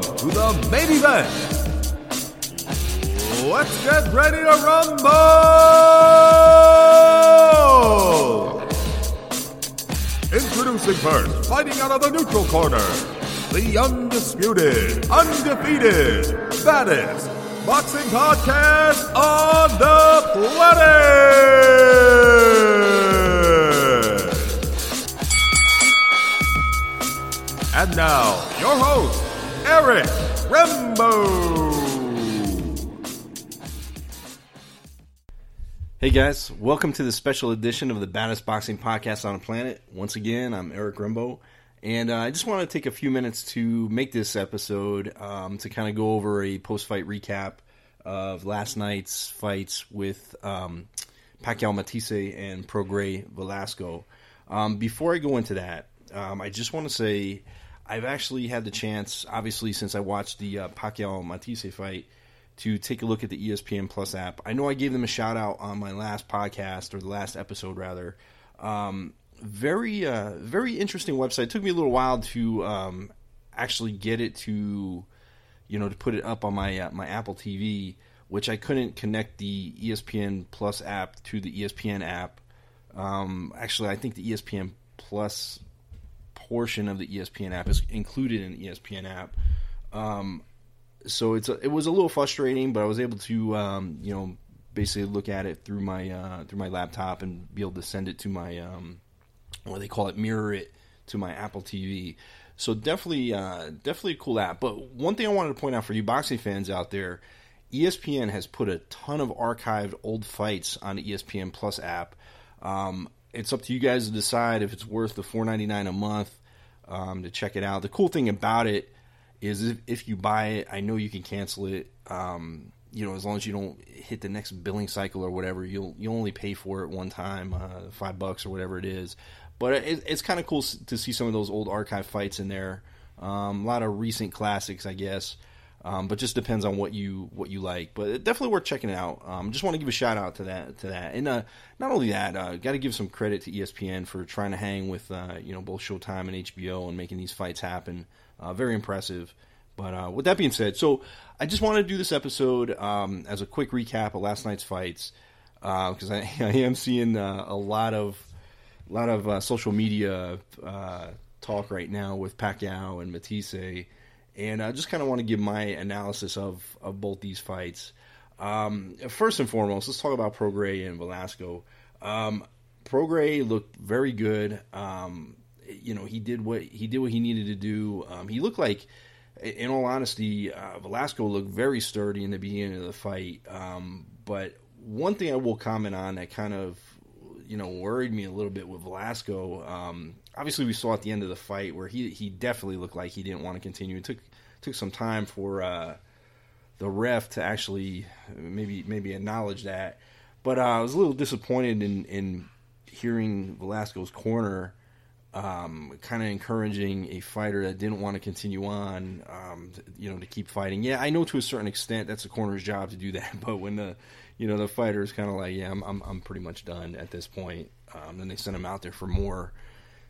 Welcome to the main event. Let's get ready to rumble! Introducing first, fighting out of the neutral corner, the undisputed, undefeated, baddest boxing podcast on the planet. And now, your host, Eric Rembo. Hey guys, welcome to the special edition of the baddest boxing podcast on the planet. Once again, I'm Eric Rembo, and uh, I just want to take a few minutes to make this episode um, to kind of go over a post-fight recap of last night's fights with um, Pacquiao Matthysse and Prograis Velasco. Um, before I go into that, um, I just want to say I've actually had the chance, obviously, since I watched the uh, Pacquiao Matthysse fight to take a look at the ESPN Plus app. I know I gave them a shout out on my last podcast or the last episode rather. Um, very uh, very interesting website. It took me a little while to um, actually get it to you know to put it up on my uh, my Apple TV, which I couldn't connect the ESPN Plus app to the ESPN app. Um, actually, I think the ESPN Plus portion of the ESPN app is included in the ESPN app. Um, so it's a, it was a little frustrating, but I was able to um, you know basically look at it through my uh, through my laptop and be able to send it to my um, what they call it mirror it to my Apple TV. So definitely uh, definitely a cool app. But one thing I wanted to point out for you boxing fans out there, ESPN has put a ton of archived old fights on the ESPN Plus app. Um, it's up to you guys to decide if it's worth the four ninety nine a month um, to check it out. The cool thing about it is if, if you buy it, I know you can cancel it. Um, you know, as long as you don't hit the next billing cycle or whatever, you'll you only pay for it one time, uh, five bucks or whatever it is. But it, it's kind of cool to see some of those old archive fights in there. Um, a lot of recent classics, I guess. Um, but just depends on what you what you like. But definitely worth checking out. Um, just want to give a shout out to that to that. And uh, not only that, uh, got to give some credit to ESPN for trying to hang with uh, you know both Showtime and HBO and making these fights happen. Uh, very impressive. But uh, with that being said, so I just wanted to do this episode um, as a quick recap of last night's fights because I, I am seeing uh, a lot of a lot of uh, social media uh, talk right now with Pacquiao and Matthysse, and I just kind of want to give my analysis of of both these fights. Um, first and foremost, let's talk about Prograis and Velasco. Um, Prograis looked very good. Um, you know, he did what he did what he needed to do. Um, he looked like, in all honesty, uh, Velasco looked very sturdy in the beginning of the fight. Um, but one thing I will comment on that kind of you know worried me a little bit with Velasco. Um, obviously, we saw at the end of the fight where he he definitely looked like he didn't want to continue. It took took some time for uh, the ref to actually maybe maybe acknowledge that. But uh, I was a little disappointed in in hearing Velasco's corner um, kind of encouraging a fighter that didn't want to continue on, um, you know, to keep fighting. Yeah, I know to a certain extent that's the corner's job to do that, but when the, you know, the fighter is kind of like, yeah, I'm, I'm, I'm pretty much done at this point. Um, then they send him out there for more,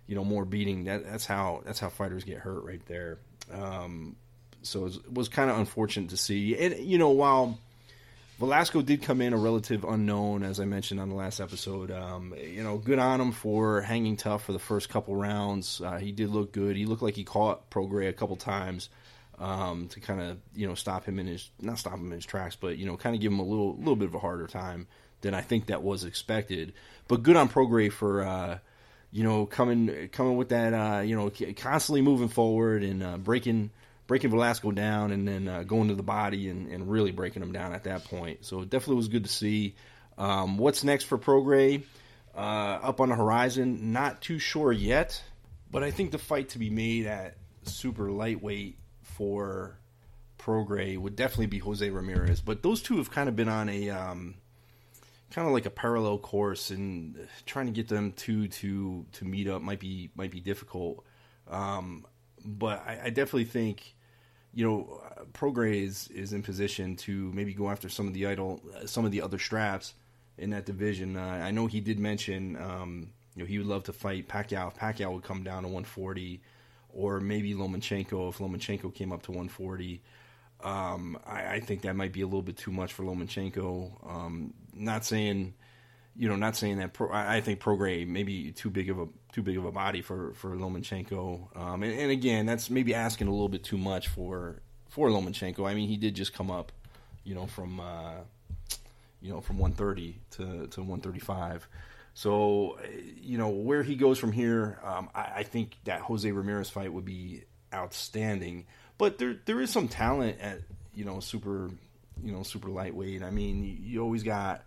you know, more beating. That that's how that's how fighters get hurt right there. Um, so it was, was kind of unfortunate to see. And you know, while Velasco did come in a relative unknown, as I mentioned on the last episode. Um, you know, good on him for hanging tough for the first couple rounds. Uh, he did look good. He looked like he caught Prograis a couple times um, to kind of you know stop him in his not stop him in his tracks, but you know kind of give him a little little bit of a harder time than I think that was expected. But good on Prograis for uh, you know coming coming with that uh, you know constantly moving forward and uh, breaking breaking Velasco down and then uh, going to the body and, and, really breaking him down at that point. So it definitely was good to see. Um, what's next for Prograis? Uh, up on the horizon, not too sure yet, but I think the fight to be made at super lightweight for Prograis would definitely be Jose Ramirez. But those two have kind of been on a um, kind of like a parallel course, and trying to get them two to to meet up might be might be difficult. Um, but I, I definitely think you know, Prograis is, is in position to maybe go after some of the idol, some of the other straps in that division. Uh, I know he did mention, um, you know, he would love to fight Pacquiao. If Pacquiao would come down to 140, or maybe Lomachenko if Lomachenko came up to 140. Um, I, I, think that might be a little bit too much for Lomachenko. Um, not saying, you know, not saying that. Pro, I, think Prograis maybe too big of a too big of a body for for Lomachenko. Um, and, and, again, that's maybe asking a little bit too much for for Lomachenko. I mean, he did just come up, you know, from uh, you know from 130 to to 135. So, you know, where he goes from here, um, I, I, think that Jose Ramirez fight would be outstanding. But there there is some talent at you know super you know super lightweight. I mean, you, you always got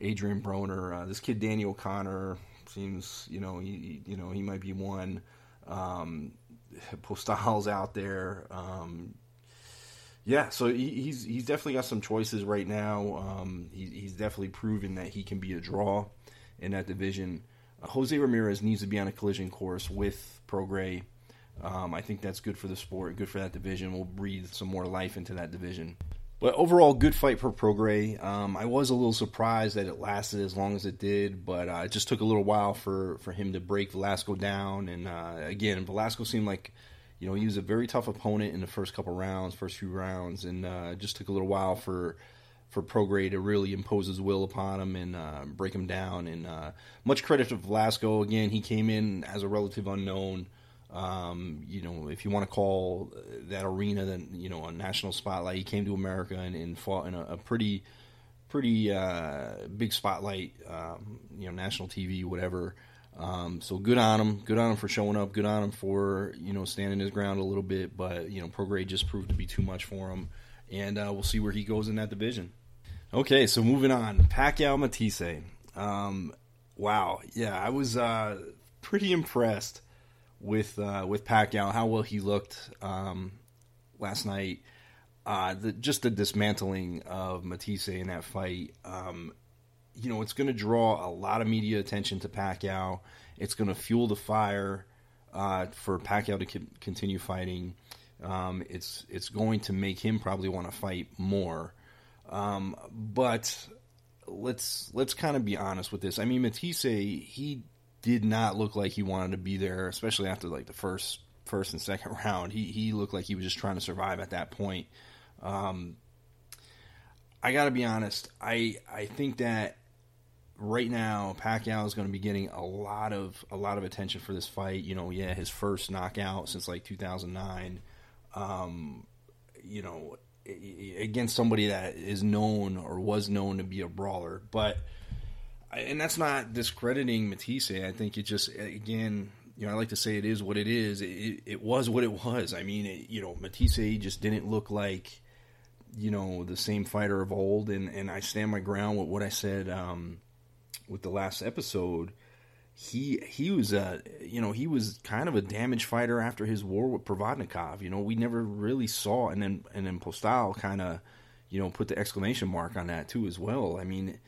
Adrian Broner. Uh, this kid Daniel O'Connor seems you know he you know he might be one. Um, Postol's out there. Um, yeah, so he, he's he's definitely got some choices right now. Um, he, he's definitely proven that he can be a draw in that division. Uh, Jose Ramirez needs to be on a collision course with Prograis. Um, I think that's good for the sport, good for that division. We'll breathe some more life into that division. But overall, good fight for Prograis. Um, I was a little surprised that it lasted as long as it did, but uh, it just took a little while for, for him to break Velasco down. And uh, again, Velasco seemed like you know he was a very tough opponent in the first couple rounds, first few rounds, and uh, it just took a little while for for Prograis to really impose his will upon him and uh, break him down. And uh, much credit to Velasco. Again, he came in as a relative unknown. Um, you know, if you want to call that arena, then you know a national spotlight. He came to America and, and fought in a, a pretty, pretty uh, big spotlight. Um, you know, national TV, whatever. Um, so good on him. Good on him for showing up. Good on him for you know standing his ground a little bit. But you know, Prograis just proved to be too much for him, and uh, we'll see where he goes in that division. Okay, so moving on, Pacquiao Matthysse. Um, wow, yeah, I was uh, pretty impressed with uh, with Pacquiao, how well he looked um, last night. Uh, the, just the dismantling of Matthysse in that fight. Um, you know, it's going to draw a lot of media attention to Pacquiao. It's going to fuel the fire uh, for Pacquiao to c- continue fighting. Um, it's it's going to make him probably want to fight more. Um, but let's let's kind of be honest with this. I mean, Matthysse he did not look like he wanted to be there, especially after like the first first and second round. He he looked like he was just trying to survive at that point. Um, I got to be honest. I I think that right now Pacquiao is going to be getting a lot of a lot of attention for this fight. You know, yeah, his first knockout since like 2009. Um, you know, against somebody that is known or was known to be a brawler. But and that's not discrediting Matthysse. I think it just again, you know, I like to say it is what it is. It, it was what it was. I mean, it, you know, Matthysse just didn't look like you know the same fighter of old, and and I stand my ground with what I said um, with the last episode he he was a you know he was kind of a damage fighter after his war with Provodnikov. You know we never really saw and then and then Postol kind of you know put the exclamation mark on that too as well. I mean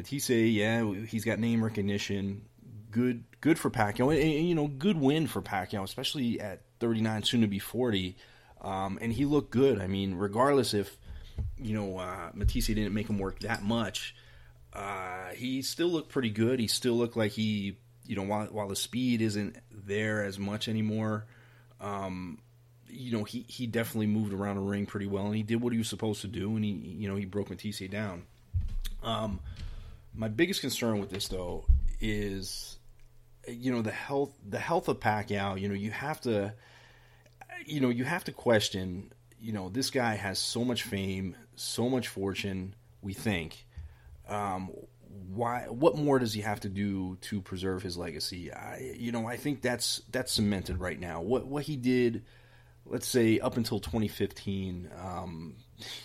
Matthysse, yeah, he's got name recognition. Good good for Pacquiao, and, and, you know good win for Pacquiao, especially at 39, soon to be 40. Um, and he looked good. I mean, regardless if you know uh, Matthysse didn't make him work that much. Uh, he still looked pretty good. He still looked like he you know, while while the speed isn't there as much anymore, um, you know, he he definitely moved around the ring pretty well, and he did what he was supposed to do, and he you know he broke Matthysse down. Um, my biggest concern with this though is, you know, the health the health of Pacquiao. You know, you have to, you know, you have to question. You know, this guy has so much fame, so much fortune. We think. Um, why what more does he have to do to preserve his legacy I, you know i think that's that's cemented right now what what he did let's say up until 2015 um,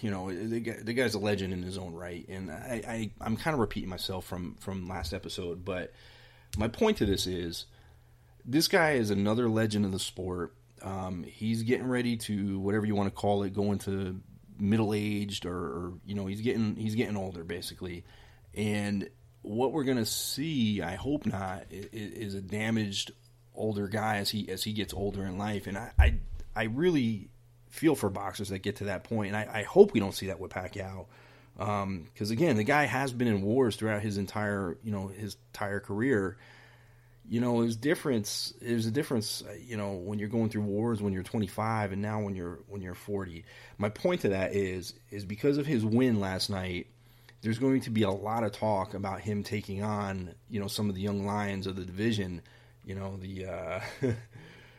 you know the, the, guy's a legend in his own right. And I, I am kind of repeating myself from from last episode but my point to this is this guy is another legend of the sport. Um, he's getting ready to whatever you want to call it go into middle aged or, or you know he's getting he's getting older basically. And what we're going to see, I hope not, is, a damaged older guy as he as he gets older in life. And I I, I really feel for boxers that get to that point, and I, I hope we don't see that with Pacquiao. Because um, again, the guy has been in wars throughout his entire you know his entire career. you know, there's difference. There's a difference, uh, you know, when you're going through wars when you're 25 and now when you're when you're 40. My point to that is is because of his win last night. There's going to be a lot of talk about him taking on, you know, some of the young lions of the division. You know, the, uh,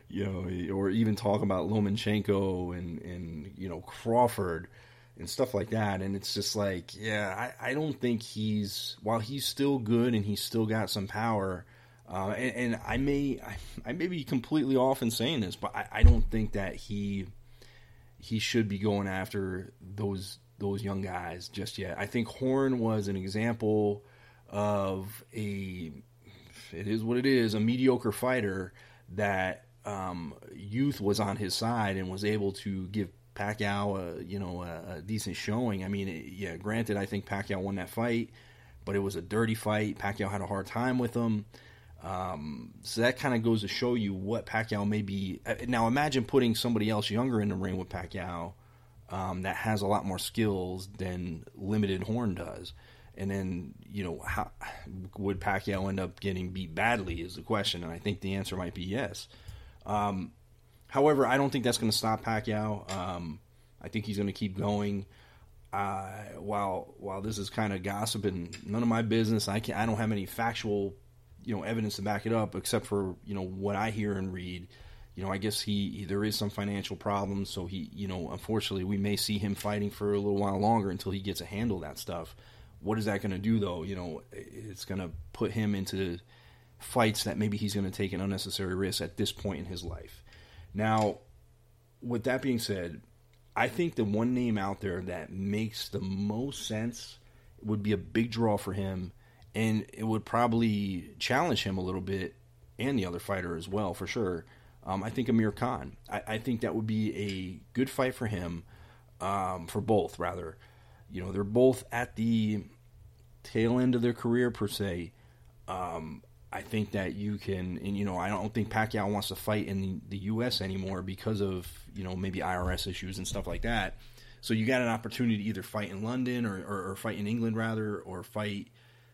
you know, or even talk about Lomachenko and and you know Crawford and stuff like that. And it's just like, yeah, I, I don't think he's while he's still good and he's still got some power uh, and, and, I may I, I, may be completely off in saying this, but I, I, don't think that he he should be going after those those young guys just yet. I think Horn was an example of a it is what it is a mediocre fighter that um, youth was on his side and was able to give Pacquiao a, you know a, a decent showing. I mean, it, yeah, granted, I think Pacquiao won that fight, but it was a dirty fight. Pacquiao had a hard time with him. Um, so that kind of goes to show you what Pacquiao may be. Uh, now imagine putting somebody else younger in the ring with Pacquiao um, that has a lot more skills than limited Horn does. And then, you know, how would Pacquiao end up getting beat badly is the question. And I think the answer might be yes. Um, however, I don't think that's going to stop Pacquiao. Um, I think he's going to keep going. Uh, while while this is kind of gossip and none of my business, I can I don't have any factual you know evidence to back it up, except for you know what I hear and read. You know, I guess he there is some financial problems, so he you know unfortunately we may see him fighting for a little while longer until he gets a handle that stuff. What is that going to do though? You know, it's going to put him into fights that maybe he's going to take an unnecessary risk at this point in his life. Now, with that being said, I think the one name out there that makes the most sense would be a big draw for him and it would probably challenge him a little bit and the other fighter as well for sure. Um, I think Amir Khan. I, I, think that would be a good fight for him, um, for both rather. You know, they're both at the tail end of their career per se. Um, I think that you can, and you know, I don't think Pacquiao wants to fight in the, U.S. anymore because of you know maybe IRS issues and stuff like that. So you got an opportunity to either fight in London or, or, or fight in England rather, or fight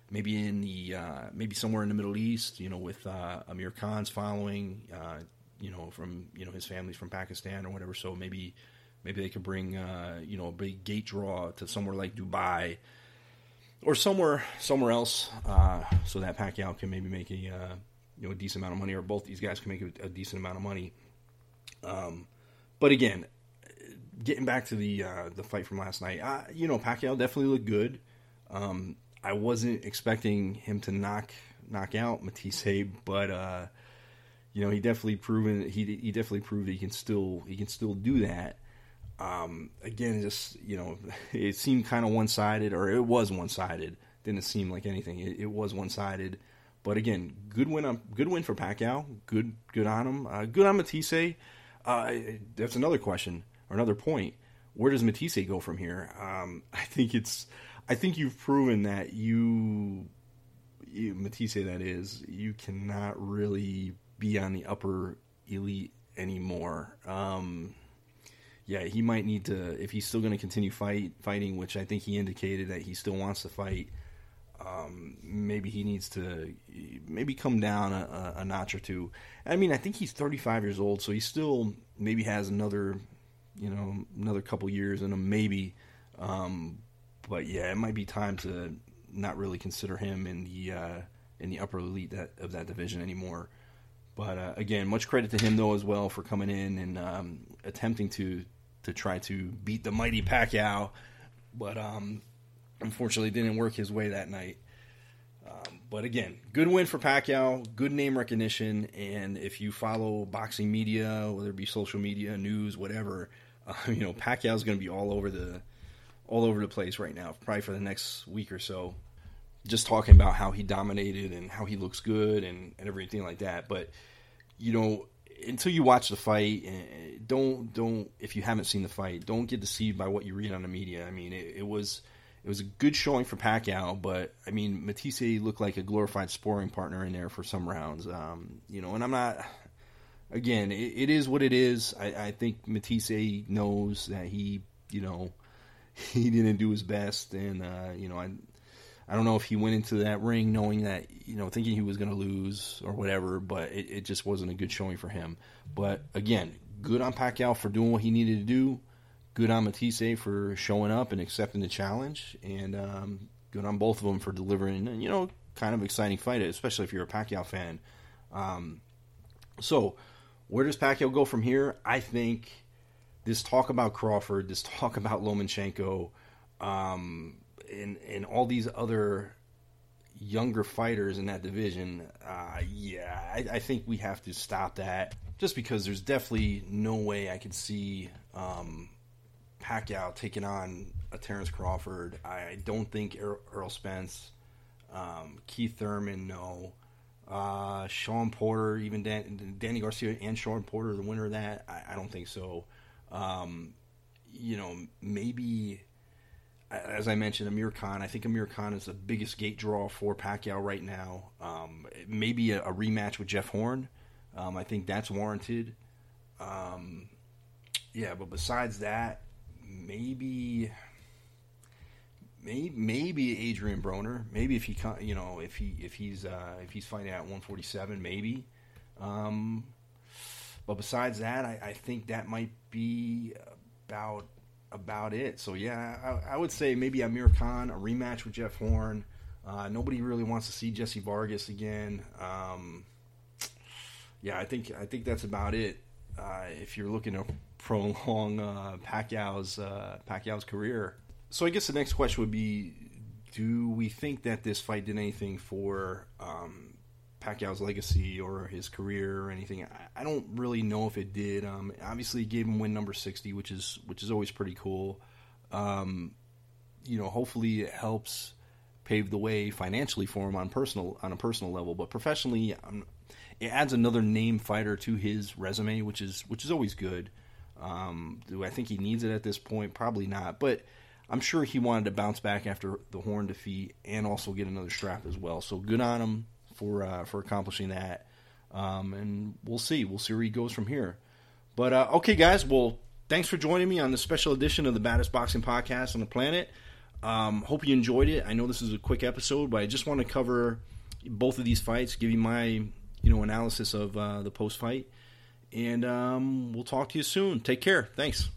maybe in the uh, maybe somewhere in the Middle East, you know, with uh, Amir Khan's following, uh, you know, from you know his family's from Pakistan or whatever. So maybe maybe they could bring uh, you know a big gate draw to somewhere like Dubai or somewhere somewhere else, uh, so that Pacquiao can maybe make a uh, you know a decent amount of money, or both these guys can make a, a decent amount of money. Um, but again, getting back to the the fight from last night, you know, Pacquiao definitely looked good. Um, I wasn't expecting him to knock knock out Matthysse, but uh, you know he definitely proven he he definitely proved that he can still he can still do that. Um, again, just you know, it seemed kind of one sided, or it was one sided. Didn't seem like anything. It, it was one sided, but again, good win on good win for Pacquiao. Good good on him. Uh, good on Matthysse. Uh, that's another question or another point. Where does Matthysse go from here? Um, I think it's I think you've proven that you, you Matthysse, that is, you cannot really be on the upper elite anymore. Um, yeah, he might need to if he's still going to continue fight fighting, which I think he indicated that he still wants to fight. Um, maybe he needs to maybe come down a, a, notch or two. I mean, I think he's 35 years old, so he still maybe has another, you know, another couple years in him, maybe. Um, but yeah, it might be time to not really consider him in the uh, in the upper elite that, of that division anymore. But uh, again, much credit to him though as well for coming in and um, attempting to to try to beat the mighty Pacquiao, but um, unfortunately didn't work his way that night. Um, but again, good win for Pacquiao, good name recognition, and if you follow boxing media, whether it be social media, news, whatever, uh, you know Pacquiao's going to be all over the all over the place right now, probably for the next week or so. Just talking about how he dominated and how he looks good and, and everything like that. But you know, until you watch the fight, eh, don't don't if you haven't seen the fight, don't get deceived by what you read on the media. I mean, it, it was it was a good showing for Pacquiao, but I mean, Matthysse looked like a glorified sparring partner in there for some rounds. Um, you know, and I'm not. Again, it, it is what it is. I, I think Matthysse knows that he, you know, he didn't do his best, and uh, you know, I I don't know if he went into that ring knowing that you know thinking he was going to lose or whatever, but it, it just wasn't a good showing for him. But again, good on Pacquiao for doing what he needed to do. Good on Matthysse for showing up and accepting the challenge, and um, good on both of them for delivering. You know, kind of exciting fight, especially if you're a Pacquiao fan. Um, so, where does Pacquiao go from here? I think this talk about Crawford, this talk about Lomachenko, um, and and all these other younger fighters in that division, uh, yeah, I, I, think we have to stop that. Just because there's definitely no way I could see um, Pacquiao taking on a Terence Crawford. I don't think Errol Spence, um, Keith Thurman, no. Uh, Shawn Porter, even Dan, Danny Garcia and Shawn Porter, the winner of that, I, I don't think so. Um, you know, maybe as I mentioned, Amir Khan. I think Amir Khan is the biggest gate draw for Pacquiao right now. Um, maybe a, a, rematch with Jeff Horn. Um, I think that's warranted. Um, yeah, but besides that, maybe, maybe, maybe Adrian Broner. Maybe if he, you know, if he if he's uh, if he's fighting at 147, maybe. Um, but besides that, I, I think that might be about about it. So yeah, I, I, would say maybe Amir Khan, a rematch with Jeff Horn. Uh, nobody really wants to see Jesse Vargas again. Um, yeah, I think I think that's about it. Uh, if you're looking to prolong uh, Pacquiao's uh, Pacquiao's career, so I guess the next question would be: Do we think that this fight did anything for um, Pacquiao's legacy or his career or anything. I, I don't really know if it did. Um, obviously, gave him win number sixty, which is which is always pretty cool. Um, you know, hopefully it helps pave the way financially for him on personal on a personal level, but professionally, it adds another name fighter to his resume, which is which is always good. Um, do I think he needs it at this point? Probably not, but. I'm sure he wanted to bounce back after the Horn defeat and also get another strap as well. So good on him for uh, for accomplishing that. Um, and we'll see. We'll see where he goes from here. But uh, okay, guys. Well, thanks for joining me on the special edition of the baddest boxing podcast on the planet. Um, hope you enjoyed it. I know this is a quick episode, but I just want to cover both of these fights, give you my you know analysis of uh, the post fight, and um, we'll talk to you soon. Take care. Thanks.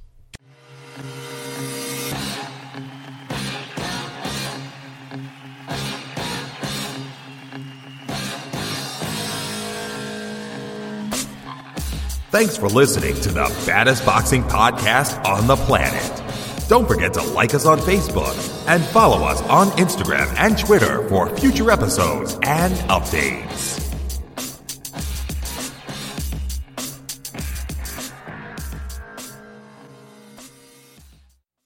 Thanks for listening to the baddest boxing podcast on the planet. Don't forget to like us on Facebook and follow us on Instagram and Twitter for future episodes and updates.